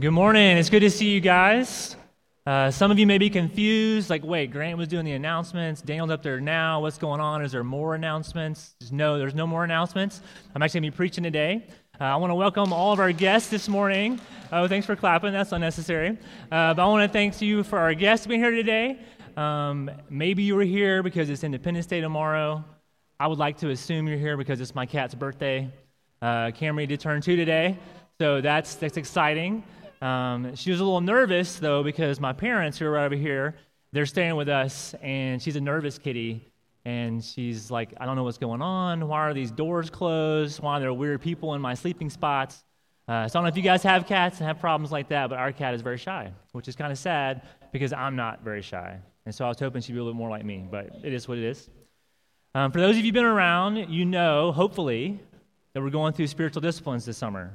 Good morning. It's good to see you guys. Uh, some of you may be confused, like, wait, Grant was doing the announcements. Daniel's up there now. What's going on? Is there more announcements? No, there's no more announcements. I'm actually going to be preaching today. Uh, I want to welcome all of our guests this morning. Oh, thanks for clapping. That's unnecessary. Uh, but I want to thank you for our guests being here today. Um, maybe you were here because it's Independence Day tomorrow. I would like to assume you're here because it's my cat's birthday. Uh, Camry did turn two today, so that's, that's exciting. Um, she was a little nervous, though, because my parents, who are right over here, they're staying with us, and she's a nervous kitty. And she's like, I don't know what's going on. Why are these doors closed? Why are there weird people in my sleeping spots? Uh, so I don't know if you guys have cats and have problems like that, but our cat is very shy, which is kind of sad because I'm not very shy. And so I was hoping she'd be a little more like me, but it is what it is. Um, for those of you who've been around, you know, hopefully, that we're going through spiritual disciplines this summer.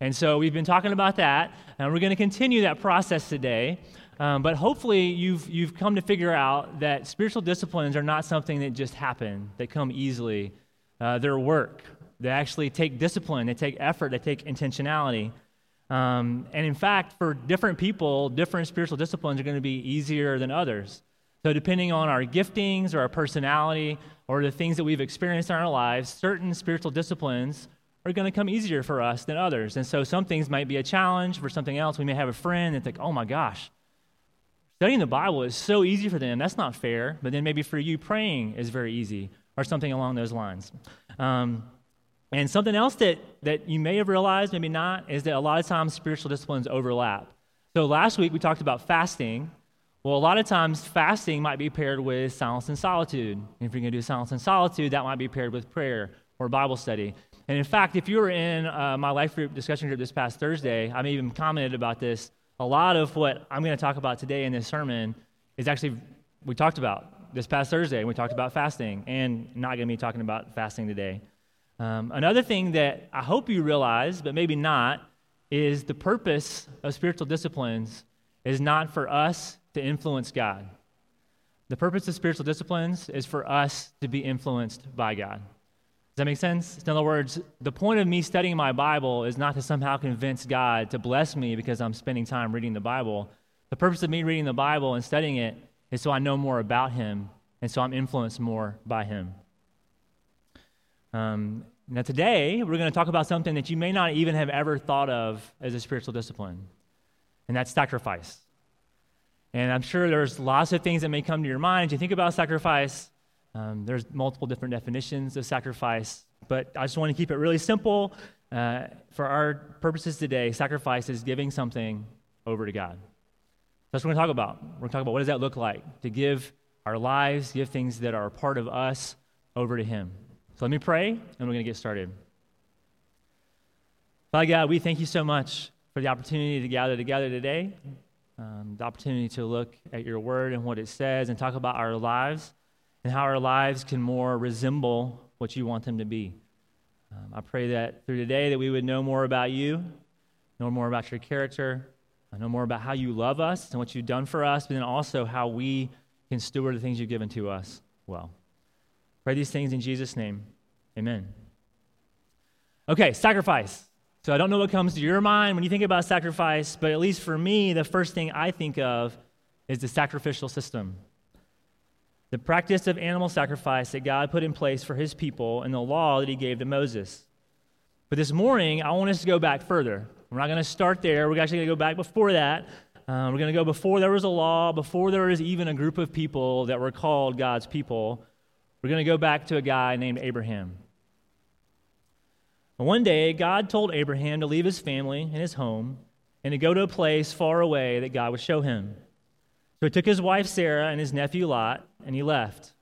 And so we've been talking about that, and we're going to continue that process today. Um, but hopefully, you've, you've come to figure out that spiritual disciplines are not something that just happen, they come easily. Uh, they're work. They actually take discipline, they take effort, they take intentionality. Um, and in fact, for different people, different spiritual disciplines are going to be easier than others. So, depending on our giftings or our personality or the things that we've experienced in our lives, certain spiritual disciplines are going to come easier for us than others. And so some things might be a challenge. For something else, we may have a friend and think, oh my gosh, studying the Bible is so easy for them. That's not fair. But then maybe for you, praying is very easy or something along those lines. Um, and something else that, that you may have realized, maybe not, is that a lot of times spiritual disciplines overlap. So last week we talked about fasting. Well, a lot of times fasting might be paired with silence and solitude. And if you're going to do silence and solitude, that might be paired with prayer or Bible study. And in fact, if you were in uh, my life group discussion group this past Thursday, I even commented about this. A lot of what I'm going to talk about today in this sermon is actually we talked about this past Thursday. We talked about fasting, and not going to be talking about fasting today. Um, another thing that I hope you realize, but maybe not, is the purpose of spiritual disciplines is not for us to influence God. The purpose of spiritual disciplines is for us to be influenced by God. Does that make sense? In other words, the point of me studying my Bible is not to somehow convince God to bless me because I'm spending time reading the Bible. The purpose of me reading the Bible and studying it is so I know more about Him and so I'm influenced more by Him. Um, now, today, we're going to talk about something that you may not even have ever thought of as a spiritual discipline, and that's sacrifice. And I'm sure there's lots of things that may come to your mind as you think about sacrifice. Um, there's multiple different definitions of sacrifice, but I just want to keep it really simple. Uh, for our purposes today, sacrifice is giving something over to God. That's what we're going to talk about. We're going to talk about what does that look like to give our lives, give things that are part of us over to Him. So let me pray, and we're going to get started. Father God, we thank you so much for the opportunity to gather together today, um, the opportunity to look at your word and what it says and talk about our lives and how our lives can more resemble what you want them to be. Um, I pray that through today that we would know more about you, know more about your character, uh, know more about how you love us and what you've done for us, but then also how we can steward the things you've given to us well. Pray these things in Jesus' name. Amen. Okay, sacrifice. So I don't know what comes to your mind when you think about sacrifice, but at least for me, the first thing I think of is the sacrificial system the practice of animal sacrifice that God put in place for his people and the law that he gave to Moses. But this morning, I want us to go back further. We're not going to start there. We're actually going to go back before that. Uh, we're going to go before there was a law, before there was even a group of people that were called God's people. We're going to go back to a guy named Abraham. one day, God told Abraham to leave his family and his home and to go to a place far away that God would show him. So he took his wife Sarah and his nephew Lot, and he left.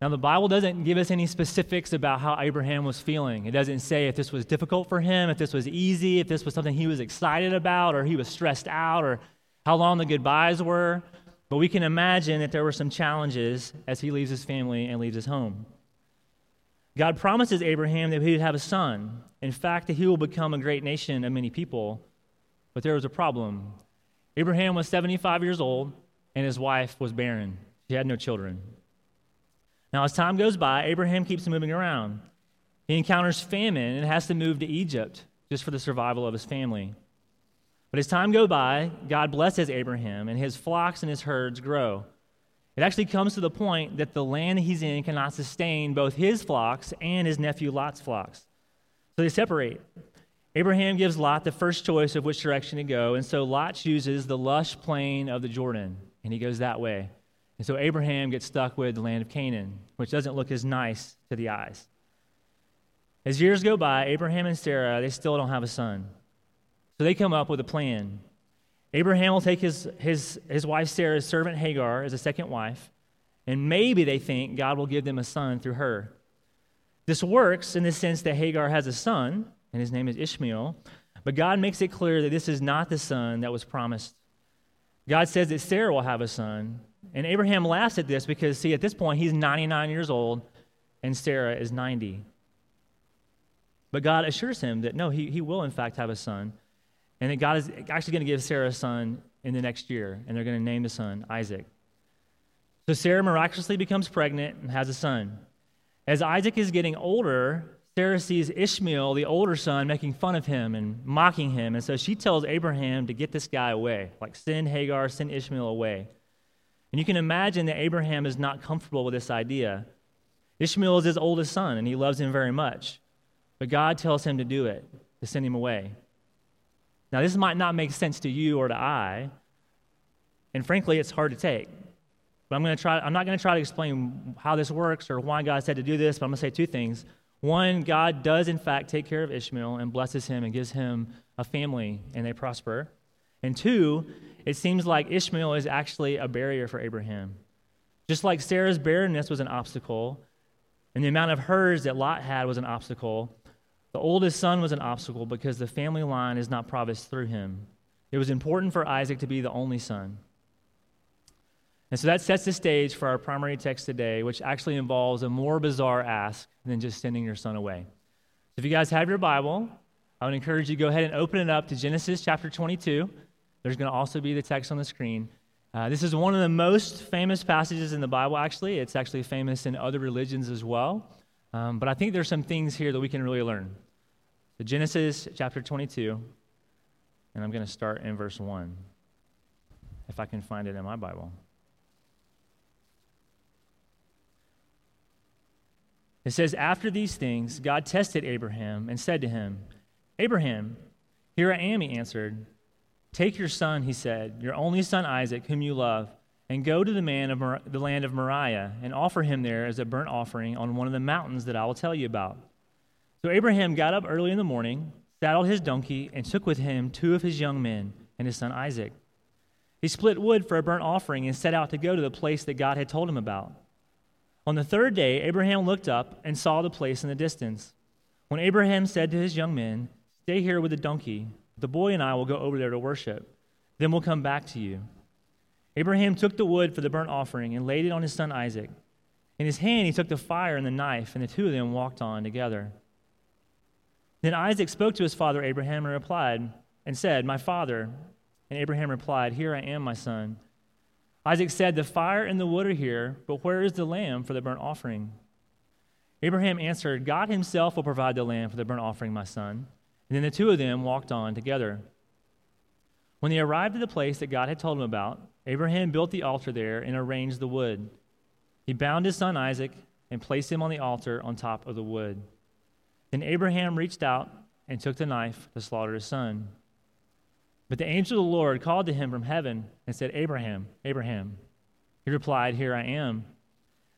Now, the Bible doesn't give us any specifics about how Abraham was feeling. It doesn't say if this was difficult for him, if this was easy, if this was something he was excited about, or he was stressed out, or how long the goodbyes were. But we can imagine that there were some challenges as he leaves his family and leaves his home. God promises Abraham that he would have a son. In fact, that he will become a great nation of many people. But there was a problem. Abraham was 75 years old, and his wife was barren. She had no children. Now, as time goes by, Abraham keeps moving around. He encounters famine and has to move to Egypt just for the survival of his family. But as time goes by, God blesses Abraham, and his flocks and his herds grow. It actually comes to the point that the land he's in cannot sustain both his flocks and his nephew Lot's flocks. So they separate. Abraham gives Lot the first choice of which direction to go, and so Lot chooses the lush plain of the Jordan, and he goes that way. And so Abraham gets stuck with the land of Canaan, which doesn't look as nice to the eyes. As years go by, Abraham and Sarah, they still don't have a son. So they come up with a plan. Abraham will take his, his, his wife Sarah's servant Hagar as a second wife, and maybe they think God will give them a son through her. This works in the sense that Hagar has a son, and his name is Ishmael, but God makes it clear that this is not the son that was promised. God says that Sarah will have a son, and Abraham laughs at this because, see, at this point, he's 99 years old, and Sarah is 90. But God assures him that no, he, he will, in fact, have a son. And that God is actually going to give Sarah a son in the next year, and they're going to name the son Isaac. So Sarah miraculously becomes pregnant and has a son. As Isaac is getting older, Sarah sees Ishmael, the older son, making fun of him and mocking him. And so she tells Abraham to get this guy away, like send Hagar, send Ishmael away. And you can imagine that Abraham is not comfortable with this idea. Ishmael is his oldest son, and he loves him very much. But God tells him to do it, to send him away. Now, this might not make sense to you or to I, and frankly, it's hard to take. But I'm to try, I'm not going to try to explain how this works or why God said to do this, but I'm going to say two things. One, God does in fact take care of Ishmael and blesses him and gives him a family and they prosper. And two, it seems like Ishmael is actually a barrier for Abraham. Just like Sarah's barrenness was an obstacle, and the amount of hers that Lot had was an obstacle, the oldest son was an obstacle because the family line is not promised through him. It was important for Isaac to be the only son. And so that sets the stage for our primary text today, which actually involves a more bizarre ask than just sending your son away. So if you guys have your Bible, I would encourage you to go ahead and open it up to Genesis chapter 22. There's going to also be the text on the screen. Uh, this is one of the most famous passages in the Bible, actually. It's actually famous in other religions as well. Um, but I think there's some things here that we can really learn. So, Genesis chapter 22, and I'm going to start in verse 1, if I can find it in my Bible. It says, After these things, God tested Abraham and said to him, Abraham, here I am, he answered. Take your son, he said, your only son Isaac, whom you love and go to the man of Mor- the land of Moriah and offer him there as a burnt offering on one of the mountains that I will tell you about. So Abraham got up early in the morning, saddled his donkey, and took with him two of his young men and his son Isaac. He split wood for a burnt offering and set out to go to the place that God had told him about. On the third day, Abraham looked up and saw the place in the distance. When Abraham said to his young men, Stay here with the donkey, the boy and I will go over there to worship. Then we'll come back to you. Abraham took the wood for the burnt offering and laid it on his son Isaac. In his hand, he took the fire and the knife, and the two of them walked on together. Then Isaac spoke to his father Abraham and replied, and said, My father. And Abraham replied, Here I am, my son. Isaac said, The fire and the wood are here, but where is the lamb for the burnt offering? Abraham answered, God himself will provide the lamb for the burnt offering, my son. And then the two of them walked on together. When they arrived at the place that God had told him about, Abraham built the altar there and arranged the wood. He bound his son Isaac and placed him on the altar on top of the wood. Then Abraham reached out and took the knife to slaughter his son. But the angel of the Lord called to him from heaven and said, Abraham, Abraham. He replied, Here I am.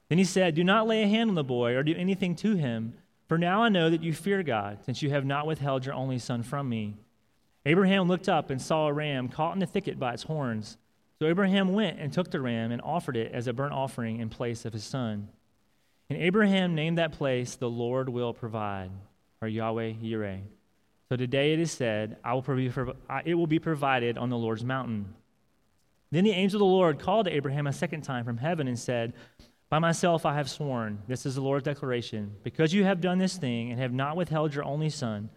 Then he said, Do not lay a hand on the boy or do anything to him, for now I know that you fear God, since you have not withheld your only son from me. Abraham looked up and saw a ram caught in the thicket by its horns. So Abraham went and took the ram and offered it as a burnt offering in place of his son. And Abraham named that place, The Lord Will Provide, or Yahweh Yireh. So today it is said, I will it will be provided on the Lord's mountain. Then the angel of the Lord called to Abraham a second time from heaven and said, By myself I have sworn, this is the Lord's declaration, because you have done this thing and have not withheld your only son,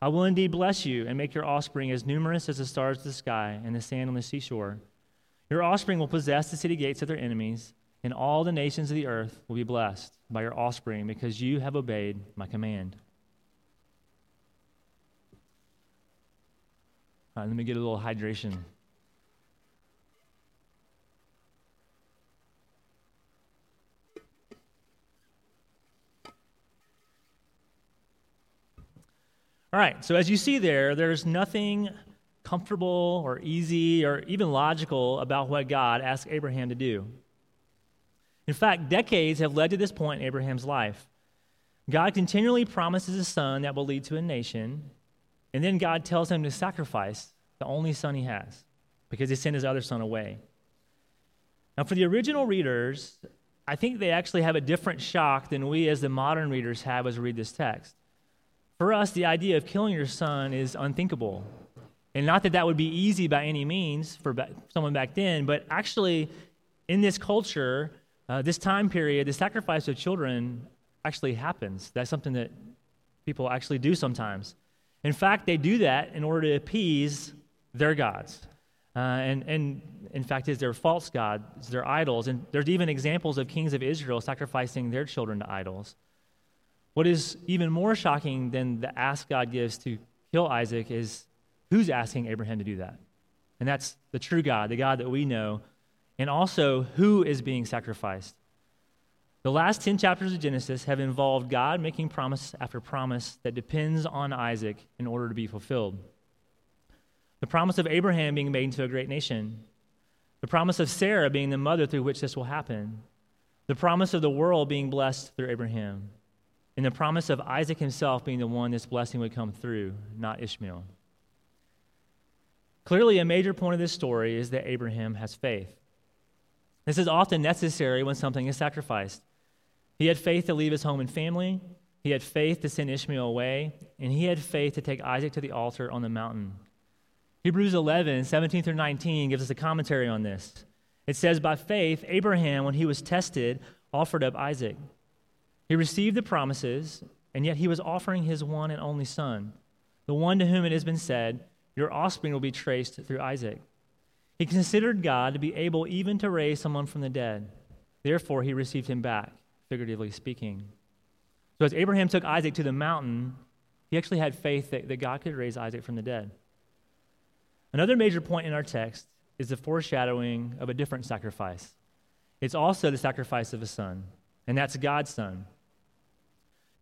I will indeed bless you and make your offspring as numerous as the stars of the sky and the sand on the seashore. Your offspring will possess the city gates of their enemies, and all the nations of the earth will be blessed by your offspring because you have obeyed my command. All right, let me get a little hydration. All right, so as you see there, there's nothing comfortable or easy or even logical about what God asked Abraham to do. In fact, decades have led to this point in Abraham's life. God continually promises a son that will lead to a nation, and then God tells him to sacrifice the only son he has because he sent his other son away. Now, for the original readers, I think they actually have a different shock than we as the modern readers have as we read this text. For us, the idea of killing your son is unthinkable. And not that that would be easy by any means for someone back then, but actually, in this culture, uh, this time period, the sacrifice of children actually happens. That's something that people actually do sometimes. In fact, they do that in order to appease their gods. Uh, and, and in fact, is their false gods, their idols. And there's even examples of kings of Israel sacrificing their children to idols. What is even more shocking than the ask God gives to kill Isaac is who's asking Abraham to do that? And that's the true God, the God that we know, and also who is being sacrificed. The last 10 chapters of Genesis have involved God making promise after promise that depends on Isaac in order to be fulfilled. The promise of Abraham being made into a great nation, the promise of Sarah being the mother through which this will happen, the promise of the world being blessed through Abraham and the promise of Isaac himself being the one this blessing would come through, not Ishmael. Clearly, a major point of this story is that Abraham has faith. This is often necessary when something is sacrificed. He had faith to leave his home and family, he had faith to send Ishmael away, and he had faith to take Isaac to the altar on the mountain. Hebrews 11, 17 through 19 gives us a commentary on this. It says, By faith, Abraham, when he was tested, offered up Isaac. He received the promises, and yet he was offering his one and only son, the one to whom it has been said, Your offspring will be traced through Isaac. He considered God to be able even to raise someone from the dead. Therefore, he received him back, figuratively speaking. So, as Abraham took Isaac to the mountain, he actually had faith that, that God could raise Isaac from the dead. Another major point in our text is the foreshadowing of a different sacrifice. It's also the sacrifice of a son, and that's God's son.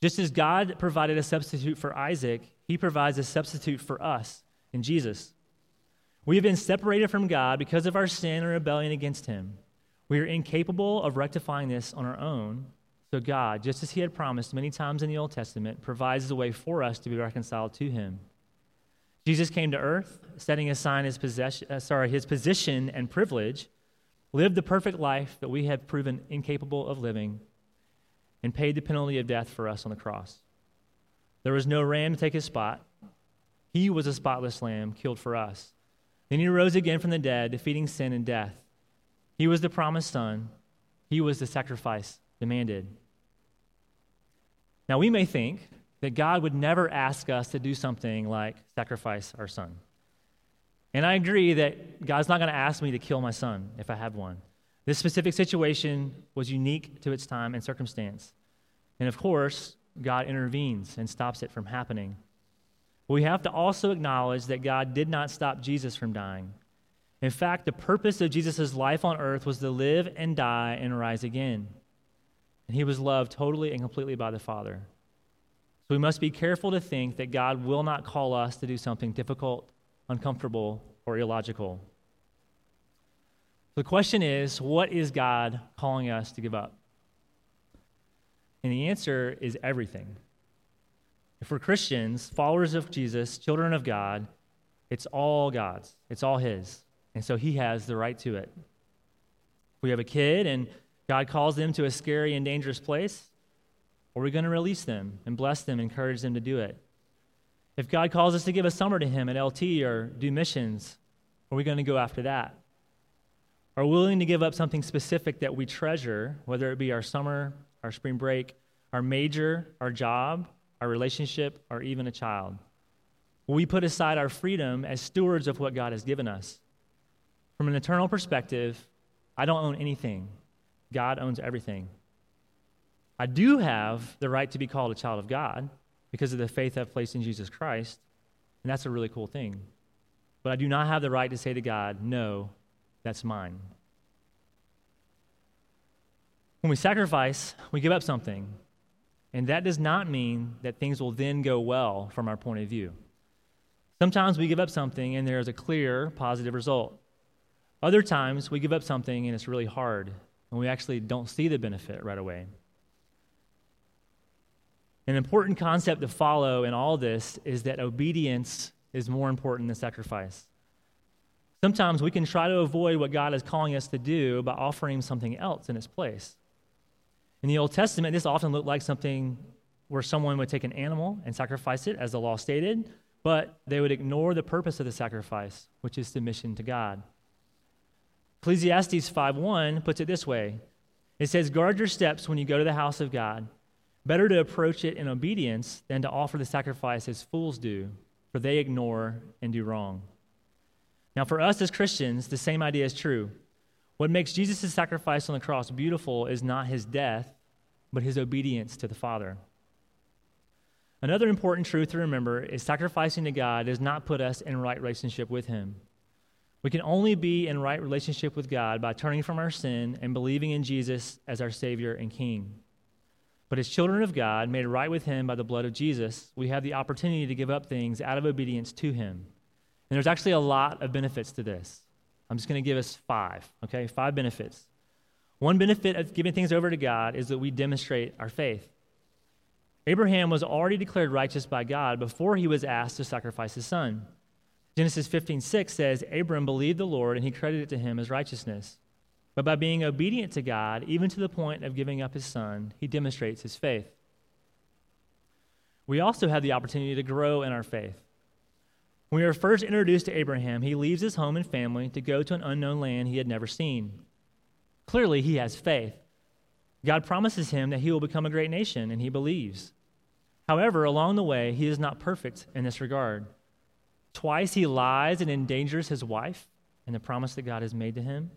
Just as God provided a substitute for Isaac, he provides a substitute for us in Jesus. We have been separated from God because of our sin and rebellion against him. We are incapable of rectifying this on our own. So, God, just as he had promised many times in the Old Testament, provides a way for us to be reconciled to him. Jesus came to earth, setting aside his, possession, uh, sorry, his position and privilege, lived the perfect life that we have proven incapable of living, and paid the penalty of death for us on the cross. There was no ram to take his spot. He was a spotless lamb killed for us. Then he rose again from the dead, defeating sin and death. He was the promised son. He was the sacrifice demanded. Now, we may think that God would never ask us to do something like sacrifice our son. And I agree that God's not going to ask me to kill my son if I have one. This specific situation was unique to its time and circumstance. And of course, God intervenes and stops it from happening. We have to also acknowledge that God did not stop Jesus from dying. In fact, the purpose of Jesus' life on earth was to live and die and rise again. And he was loved totally and completely by the Father. So we must be careful to think that God will not call us to do something difficult, uncomfortable, or illogical. The question is what is God calling us to give up? And the answer is everything. If we're Christians, followers of Jesus, children of God, it's all God's, it's all His. And so He has the right to it. We have a kid and God calls them to a scary and dangerous place, are we going to release them and bless them, encourage them to do it? If God calls us to give a summer to Him at LT or do missions, are we going to go after that? Are willing to give up something specific that we treasure, whether it be our summer, our spring break, our major, our job, our relationship, or even a child. we put aside our freedom as stewards of what God has given us. From an eternal perspective, I don't own anything, God owns everything. I do have the right to be called a child of God because of the faith I've placed in Jesus Christ, and that's a really cool thing. but I do not have the right to say to God, No, that's mine. When we sacrifice, we give up something. And that does not mean that things will then go well from our point of view. Sometimes we give up something and there is a clear positive result. Other times we give up something and it's really hard and we actually don't see the benefit right away. An important concept to follow in all this is that obedience is more important than sacrifice. Sometimes we can try to avoid what God is calling us to do by offering something else in its place. In the Old Testament, this often looked like something where someone would take an animal and sacrifice it, as the law stated, but they would ignore the purpose of the sacrifice, which is submission to God. Ecclesiastes 5:1 puts it this way. It says, "Guard your steps when you go to the house of God. Better to approach it in obedience than to offer the sacrifice as fools do, for they ignore and do wrong." Now, for us as Christians, the same idea is true. What makes Jesus' sacrifice on the cross beautiful is not his death, but his obedience to the Father. Another important truth to remember is sacrificing to God does not put us in right relationship with him. We can only be in right relationship with God by turning from our sin and believing in Jesus as our Savior and King. But as children of God, made right with Him by the blood of Jesus, we have the opportunity to give up things out of obedience to Him. And there's actually a lot of benefits to this. I'm just going to give us five, okay? Five benefits. One benefit of giving things over to God is that we demonstrate our faith. Abraham was already declared righteous by God before he was asked to sacrifice his son. Genesis 15:6 says Abram believed the Lord and he credited it to him as righteousness. But by being obedient to God, even to the point of giving up his son, he demonstrates his faith. We also have the opportunity to grow in our faith. When we are first introduced to Abraham, he leaves his home and family to go to an unknown land he had never seen. Clearly, he has faith. God promises him that he will become a great nation, and he believes. However, along the way, he is not perfect in this regard. Twice he lies and endangers his wife and the promise that God has made to him.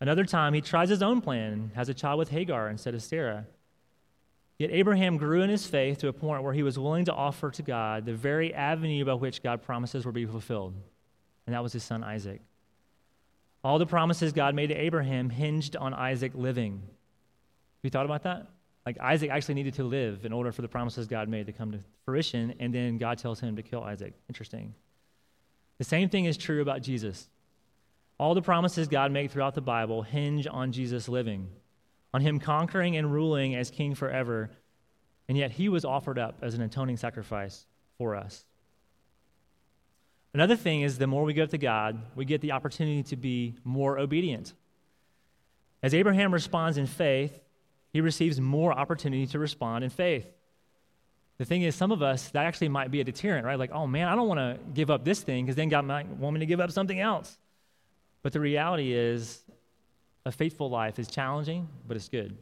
Another time, he tries his own plan and has a child with Hagar instead of Sarah. Yet Abraham grew in his faith to a point where he was willing to offer to God the very avenue by which God promises will be fulfilled, and that was his son Isaac. All the promises God made to Abraham hinged on Isaac living. Have you thought about that? Like Isaac actually needed to live in order for the promises God made to come to fruition, and then God tells him to kill Isaac. Interesting. The same thing is true about Jesus. All the promises God made throughout the Bible hinge on Jesus living on him conquering and ruling as king forever, and yet he was offered up as an atoning sacrifice for us. Another thing is the more we give to God, we get the opportunity to be more obedient. As Abraham responds in faith, he receives more opportunity to respond in faith. The thing is, some of us, that actually might be a deterrent, right? Like, oh man, I don't want to give up this thing because then God might want me to give up something else. But the reality is, a faithful life is challenging, but it's good.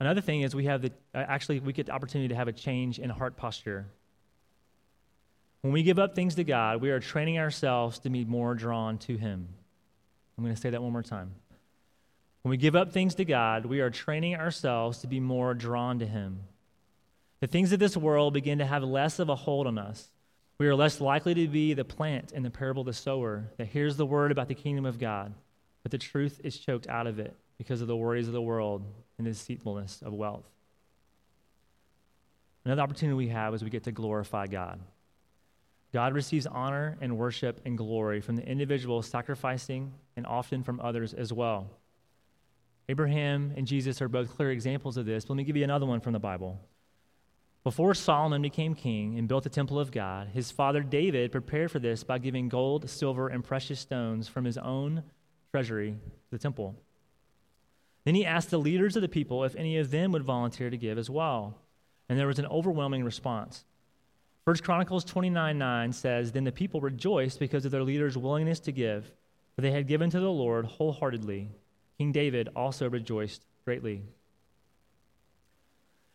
Another thing is we have the uh, actually we get the opportunity to have a change in heart posture. When we give up things to God, we are training ourselves to be more drawn to Him. I'm going to say that one more time. When we give up things to God, we are training ourselves to be more drawn to Him. The things of this world begin to have less of a hold on us. We are less likely to be the plant in the parable of the sower that hears the word about the kingdom of God but the truth is choked out of it because of the worries of the world and the deceitfulness of wealth. Another opportunity we have is we get to glorify God. God receives honor and worship and glory from the individual sacrificing and often from others as well. Abraham and Jesus are both clear examples of this. But let me give you another one from the Bible. Before Solomon became king and built the temple of God, his father David prepared for this by giving gold, silver, and precious stones from his own treasury, the temple. Then he asked the leaders of the people if any of them would volunteer to give as well. And there was an overwhelming response. First Chronicles 29 9 says, Then the people rejoiced because of their leaders' willingness to give, for they had given to the Lord wholeheartedly. King David also rejoiced greatly.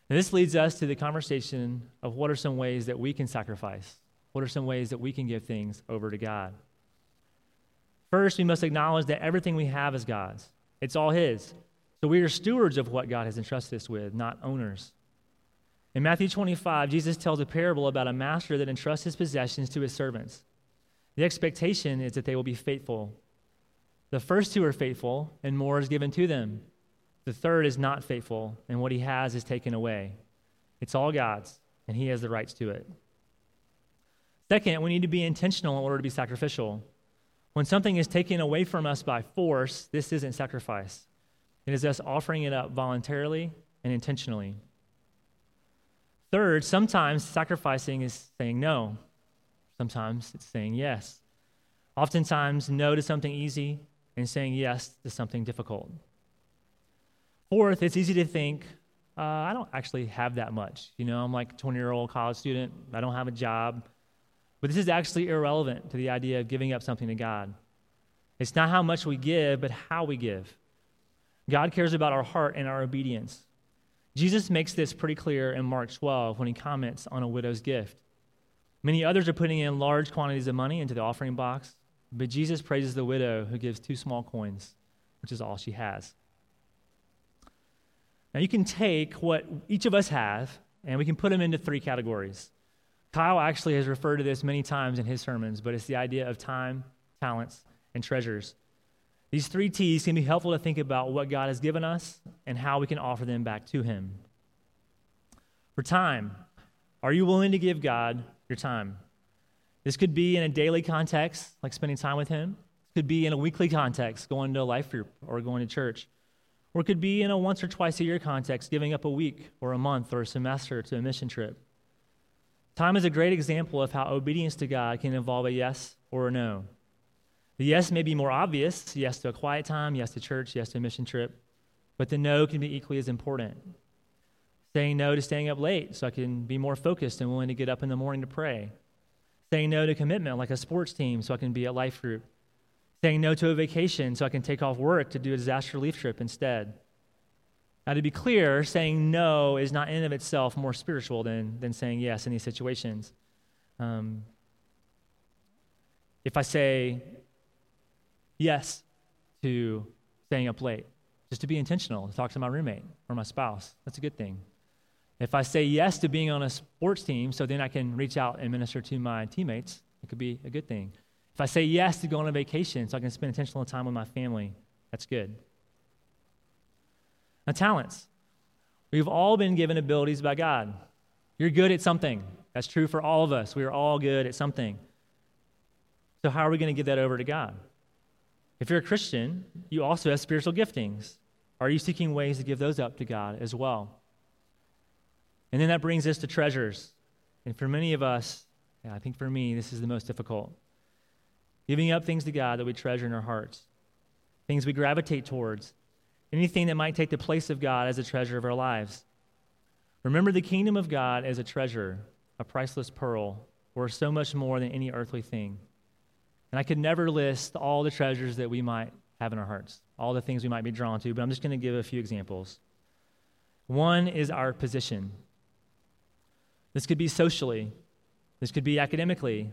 And this leads us to the conversation of what are some ways that we can sacrifice? What are some ways that we can give things over to God? First, we must acknowledge that everything we have is God's, it's all His. So we are stewards of what God has entrusted us with, not owners. In Matthew 25, Jesus tells a parable about a master that entrusts his possessions to his servants. The expectation is that they will be faithful. The first two are faithful, and more is given to them. The third is not faithful, and what he has is taken away. It's all God's, and he has the rights to it. Second, we need to be intentional in order to be sacrificial. When something is taken away from us by force, this isn't sacrifice. It is us offering it up voluntarily and intentionally. Third, sometimes sacrificing is saying no. Sometimes it's saying yes. Oftentimes, no to something easy and saying yes to something difficult. Fourth, it's easy to think, uh, I don't actually have that much. You know, I'm like a 20 year old college student, I don't have a job. But this is actually irrelevant to the idea of giving up something to God. It's not how much we give, but how we give. God cares about our heart and our obedience. Jesus makes this pretty clear in Mark 12 when he comments on a widow's gift. Many others are putting in large quantities of money into the offering box, but Jesus praises the widow who gives two small coins, which is all she has. Now, you can take what each of us have and we can put them into three categories. Kyle actually has referred to this many times in his sermons, but it's the idea of time, talents, and treasures. These three T's can be helpful to think about what God has given us and how we can offer them back to Him. For time, are you willing to give God your time? This could be in a daily context, like spending time with Him. It could be in a weekly context, going to a life group or going to church. Or it could be in a once or twice a year context, giving up a week or a month or a semester to a mission trip. Time is a great example of how obedience to God can involve a yes or a no. The yes may be more obvious yes to a quiet time, yes to church, yes to a mission trip, but the no can be equally as important. Saying no to staying up late so I can be more focused and willing to get up in the morning to pray. Saying no to commitment like a sports team so I can be at life group. Saying no to a vacation so I can take off work to do a disaster relief trip instead. Now, to be clear, saying no is not in and of itself more spiritual than, than saying yes in these situations. Um, if I say yes to staying up late, just to be intentional, to talk to my roommate or my spouse, that's a good thing. If I say yes to being on a sports team so then I can reach out and minister to my teammates, it could be a good thing. If I say yes to going on a vacation so I can spend intentional time with my family, that's good. Now, talents. We've all been given abilities by God. You're good at something. That's true for all of us. We are all good at something. So, how are we going to give that over to God? If you're a Christian, you also have spiritual giftings. Are you seeking ways to give those up to God as well? And then that brings us to treasures. And for many of us, yeah, I think for me, this is the most difficult. Giving up things to God that we treasure in our hearts, things we gravitate towards, anything that might take the place of God as a treasure of our lives. Remember the kingdom of God as a treasure, a priceless pearl, worth so much more than any earthly thing. And I could never list all the treasures that we might have in our hearts, all the things we might be drawn to, but I'm just going to give a few examples. One is our position. This could be socially, this could be academically,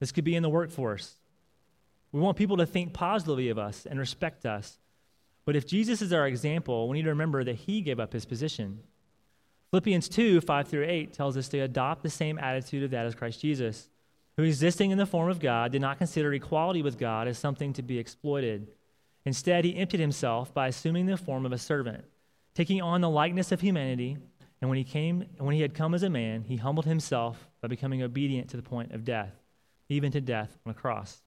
this could be in the workforce. We want people to think positively of us and respect us but if Jesus is our example, we need to remember that he gave up his position. Philippians 2 5 through 8 tells us to adopt the same attitude of that as Christ Jesus, who, existing in the form of God, did not consider equality with God as something to be exploited. Instead, he emptied himself by assuming the form of a servant, taking on the likeness of humanity. And when he came, when he had come as a man, he humbled himself by becoming obedient to the point of death, even to death on a cross.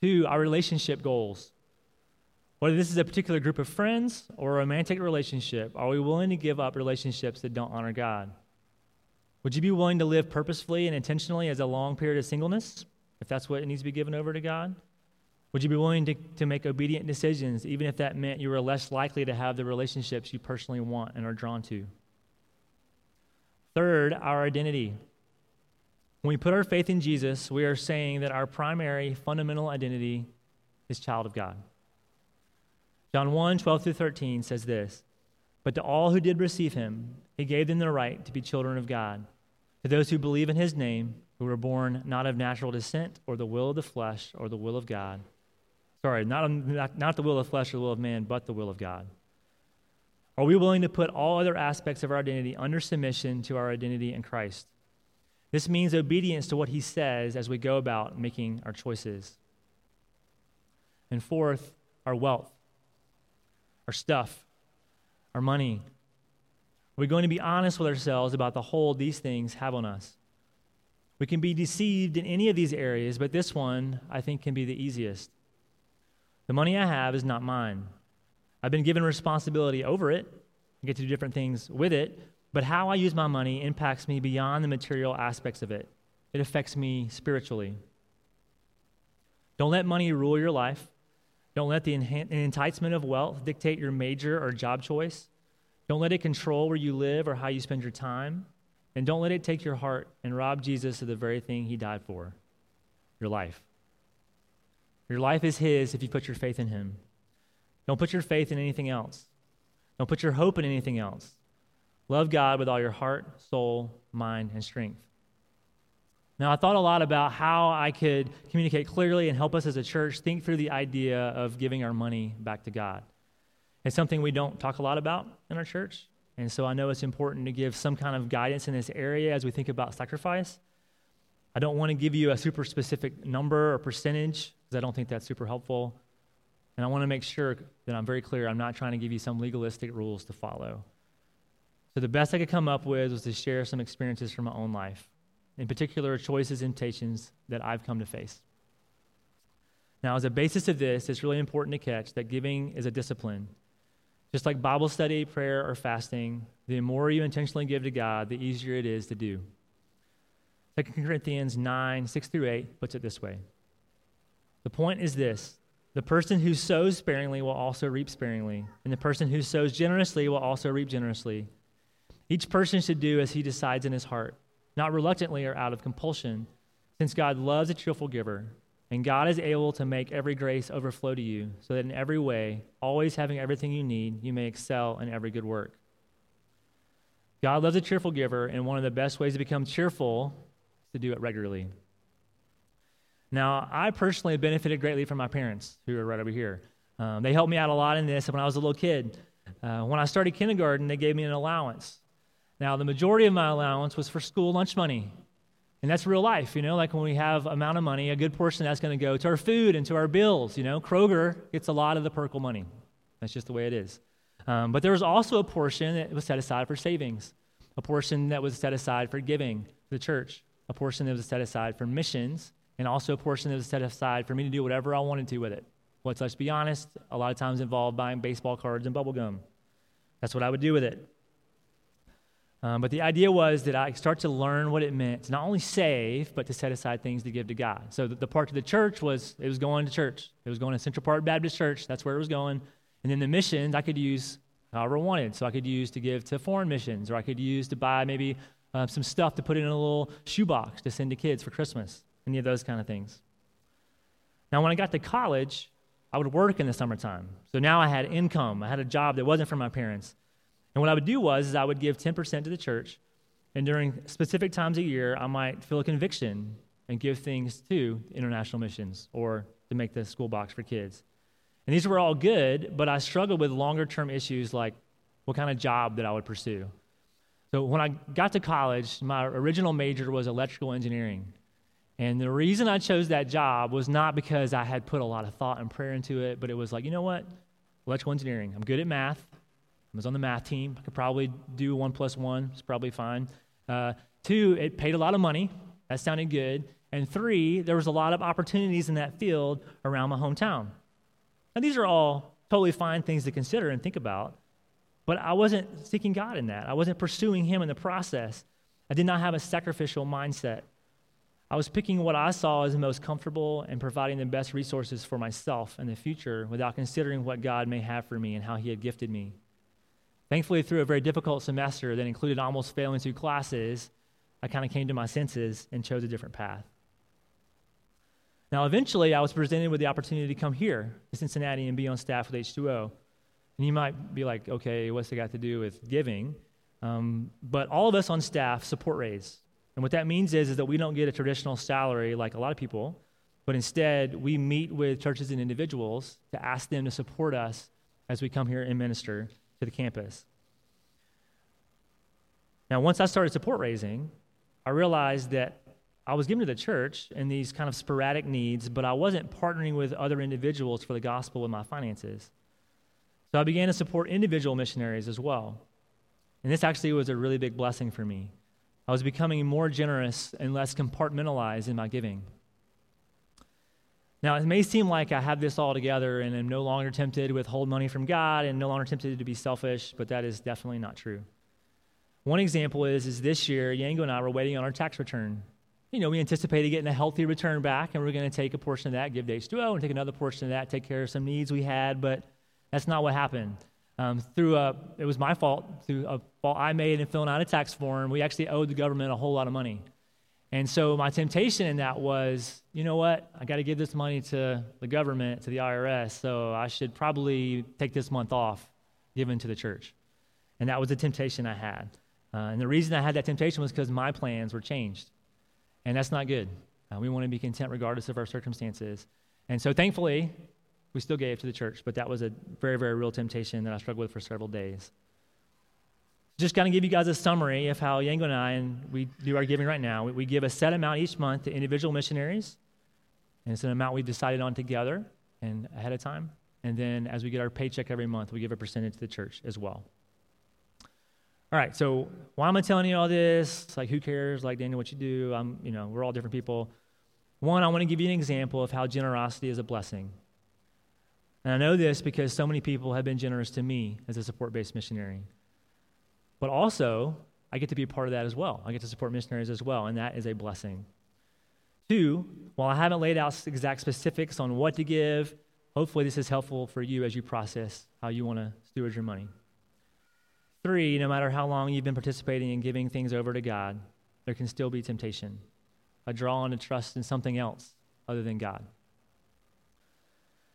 Two, our relationship goals. Whether this is a particular group of friends or a romantic relationship, are we willing to give up relationships that don't honor God? Would you be willing to live purposefully and intentionally as a long period of singleness, if that's what needs to be given over to God? Would you be willing to, to make obedient decisions, even if that meant you were less likely to have the relationships you personally want and are drawn to? Third, our identity. When we put our faith in Jesus, we are saying that our primary fundamental identity is child of God. John 1 12 through 13 says this But to all who did receive him, he gave them the right to be children of God. To those who believe in his name, who were born not of natural descent, or the will of the flesh, or the will of God. Sorry, not, not, not the will of the flesh or the will of man, but the will of God. Are we willing to put all other aspects of our identity under submission to our identity in Christ? This means obedience to what he says as we go about making our choices. And fourth, our wealth, our stuff, our money. We're going to be honest with ourselves about the hold these things have on us. We can be deceived in any of these areas, but this one I think can be the easiest. The money I have is not mine. I've been given responsibility over it. I get to do different things with it, but how I use my money impacts me beyond the material aspects of it. It affects me spiritually. Don't let money rule your life. Don't let the enticement of wealth dictate your major or job choice. Don't let it control where you live or how you spend your time. And don't let it take your heart and rob Jesus of the very thing he died for your life. Your life is his if you put your faith in him. Don't put your faith in anything else. Don't put your hope in anything else. Love God with all your heart, soul, mind, and strength. Now, I thought a lot about how I could communicate clearly and help us as a church think through the idea of giving our money back to God. It's something we don't talk a lot about in our church. And so I know it's important to give some kind of guidance in this area as we think about sacrifice. I don't want to give you a super specific number or percentage because I don't think that's super helpful. And I want to make sure that I'm very clear. I'm not trying to give you some legalistic rules to follow. So the best I could come up with was to share some experiences from my own life, in particular, choices and temptations that I've come to face. Now, as a basis of this, it's really important to catch that giving is a discipline. Just like Bible study, prayer, or fasting, the more you intentionally give to God, the easier it is to do. 2 Corinthians 9, 6 through 8 puts it this way The point is this the person who sows sparingly will also reap sparingly, and the person who sows generously will also reap generously. Each person should do as he decides in his heart, not reluctantly or out of compulsion, since God loves a cheerful giver. And God is able to make every grace overflow to you, so that in every way, always having everything you need, you may excel in every good work. God loves a cheerful giver, and one of the best ways to become cheerful is to do it regularly. Now, I personally benefited greatly from my parents, who are right over here. Um, they helped me out a lot in this when I was a little kid. Uh, when I started kindergarten, they gave me an allowance. Now, the majority of my allowance was for school lunch money. And that's real life, you know, like when we have amount of money, a good portion that's going to go to our food and to our bills, you know. Kroger gets a lot of the Perkle money. That's just the way it is. Um, but there was also a portion that was set aside for savings, a portion that was set aside for giving to the church, a portion that was set aside for missions, and also a portion that was set aside for me to do whatever I wanted to with it. Which, let's be honest, a lot of times involved buying baseball cards and bubble gum. That's what I would do with it. Um, but the idea was that I start to learn what it meant to not only save, but to set aside things to give to God. So the, the part of the church was it was going to church. It was going to Central Park Baptist Church. That's where it was going. And then the missions I could use however I wanted. So I could use to give to foreign missions, or I could use to buy maybe uh, some stuff to put in a little shoebox to send to kids for Christmas. Any of those kind of things. Now, when I got to college, I would work in the summertime. So now I had income. I had a job that wasn't from my parents. And what I would do was is I would give 10% to the church, and during specific times a year, I might feel a conviction and give things to international missions or to make the school box for kids. And these were all good, but I struggled with longer term issues like what kind of job that I would pursue. So when I got to college, my original major was electrical engineering. And the reason I chose that job was not because I had put a lot of thought and prayer into it, but it was like, you know what? Electrical engineering. I'm good at math. Was on the math team. I could probably do one plus one. It's probably fine. Uh, two, it paid a lot of money. That sounded good. And three, there was a lot of opportunities in that field around my hometown. Now, these are all totally fine things to consider and think about, but I wasn't seeking God in that. I wasn't pursuing Him in the process. I did not have a sacrificial mindset. I was picking what I saw as the most comfortable and providing the best resources for myself in the future without considering what God may have for me and how He had gifted me. Thankfully, through a very difficult semester that included almost failing two classes, I kind of came to my senses and chose a different path. Now, eventually, I was presented with the opportunity to come here to Cincinnati and be on staff with H2O. And you might be like, okay, what's it got to do with giving? Um, but all of us on staff support Raise. And what that means is, is that we don't get a traditional salary like a lot of people, but instead, we meet with churches and individuals to ask them to support us as we come here and minister to the campus. Now, once I started support raising, I realized that I was given to the church in these kind of sporadic needs, but I wasn't partnering with other individuals for the gospel with my finances. So I began to support individual missionaries as well. And this actually was a really big blessing for me. I was becoming more generous and less compartmentalized in my giving. Now, it may seem like I have this all together and am no longer tempted to withhold money from God and no longer tempted to be selfish, but that is definitely not true. One example is, is this year, Yango and I were waiting on our tax return. You know, we anticipated getting a healthy return back, and we are going to take a portion of that, give to H2O, and take another portion of that, take care of some needs we had, but that's not what happened. Um, through a, it was my fault, through a fault I made in filling out a tax form, we actually owed the government a whole lot of money. And so my temptation in that was, you know what? I got to give this money to the government, to the IRS, so I should probably take this month off, given to the church. And that was the temptation I had. Uh, and the reason I had that temptation was because my plans were changed. And that's not good. Uh, we want to be content regardless of our circumstances. And so thankfully, we still gave to the church, but that was a very, very real temptation that I struggled with for several days. Just kind of give you guys a summary of how Yango and I, and we do our giving right now. We, we give a set amount each month to individual missionaries, and it's an amount we've decided on together and ahead of time. And then as we get our paycheck every month, we give a percentage to the church as well. All right, so why am I telling you all this? It's like, who cares? Like, Daniel, what you do? I'm, you know, we're all different people. One, I want to give you an example of how generosity is a blessing. And I know this because so many people have been generous to me as a support based missionary. But also, I get to be a part of that as well. I get to support missionaries as well, and that is a blessing. Two, while I haven't laid out exact specifics on what to give, hopefully this is helpful for you as you process how you want to steward your money. Three, no matter how long you've been participating in giving things over to God, there can still be temptation, a draw on to trust in something else other than God.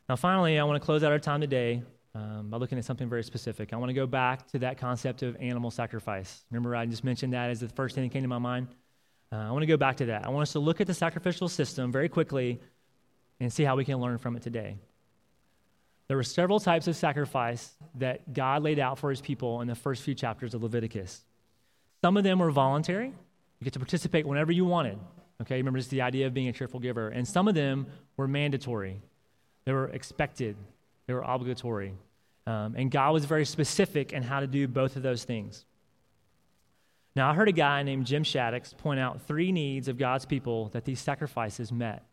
Now, finally, I want to close out our time today um, by looking at something very specific. I want to go back to that concept of animal sacrifice. Remember, I just mentioned that as the first thing that came to my mind? Uh, I want to go back to that. I want us to look at the sacrificial system very quickly and see how we can learn from it today. There were several types of sacrifice that God laid out for his people in the first few chapters of Leviticus. Some of them were voluntary. You get to participate whenever you wanted. Okay, remember just the idea of being a cheerful giver. And some of them were mandatory. They were expected, they were obligatory. Um, and God was very specific in how to do both of those things. Now, I heard a guy named Jim Shaddix point out three needs of God's people that these sacrifices met,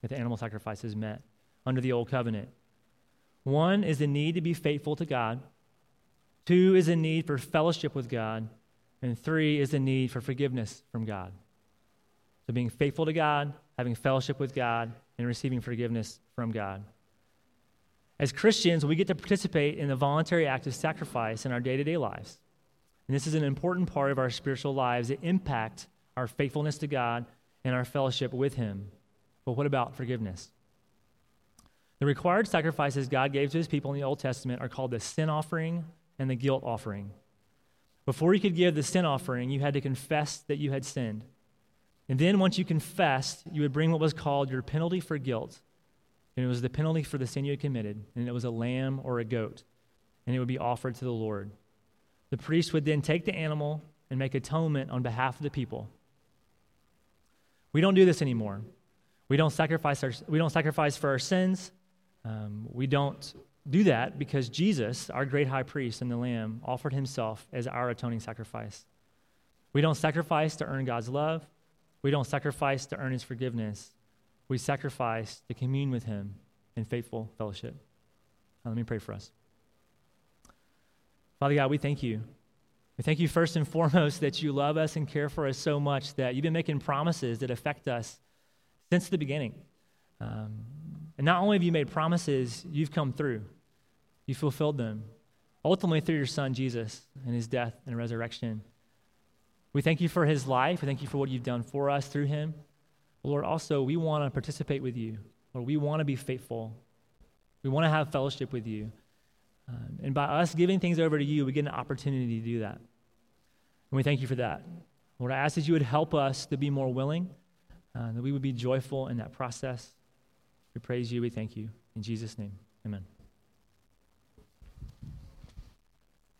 that the animal sacrifices met under the Old Covenant. One is the need to be faithful to God, two is a need for fellowship with God, and three is the need for forgiveness from God. So, being faithful to God, having fellowship with God, and receiving forgiveness from God. As Christians, we get to participate in the voluntary act of sacrifice in our day to day lives. And this is an important part of our spiritual lives that impact our faithfulness to God and our fellowship with Him. But what about forgiveness? The required sacrifices God gave to His people in the Old Testament are called the sin offering and the guilt offering. Before you could give the sin offering, you had to confess that you had sinned. And then, once you confessed, you would bring what was called your penalty for guilt and it was the penalty for the sin you had committed, and it was a lamb or a goat, and it would be offered to the Lord. The priest would then take the animal and make atonement on behalf of the people. We don't do this anymore. We don't sacrifice, our, we don't sacrifice for our sins. Um, we don't do that because Jesus, our great high priest and the Lamb, offered himself as our atoning sacrifice. We don't sacrifice to earn God's love. We don't sacrifice to earn his forgiveness we sacrifice to commune with him in faithful fellowship. Now, let me pray for us. Father God, we thank you. We thank you first and foremost that you love us and care for us so much that you've been making promises that affect us since the beginning. Um, and not only have you made promises, you've come through, you fulfilled them, ultimately through your son Jesus and his death and resurrection. We thank you for his life. We thank you for what you've done for us through him. Lord, also, we want to participate with you. Lord, we want to be faithful. We want to have fellowship with you. Um, and by us giving things over to you, we get an opportunity to do that. And we thank you for that. Lord, I ask that you would help us to be more willing, uh, that we would be joyful in that process. We praise you. We thank you. In Jesus' name, amen.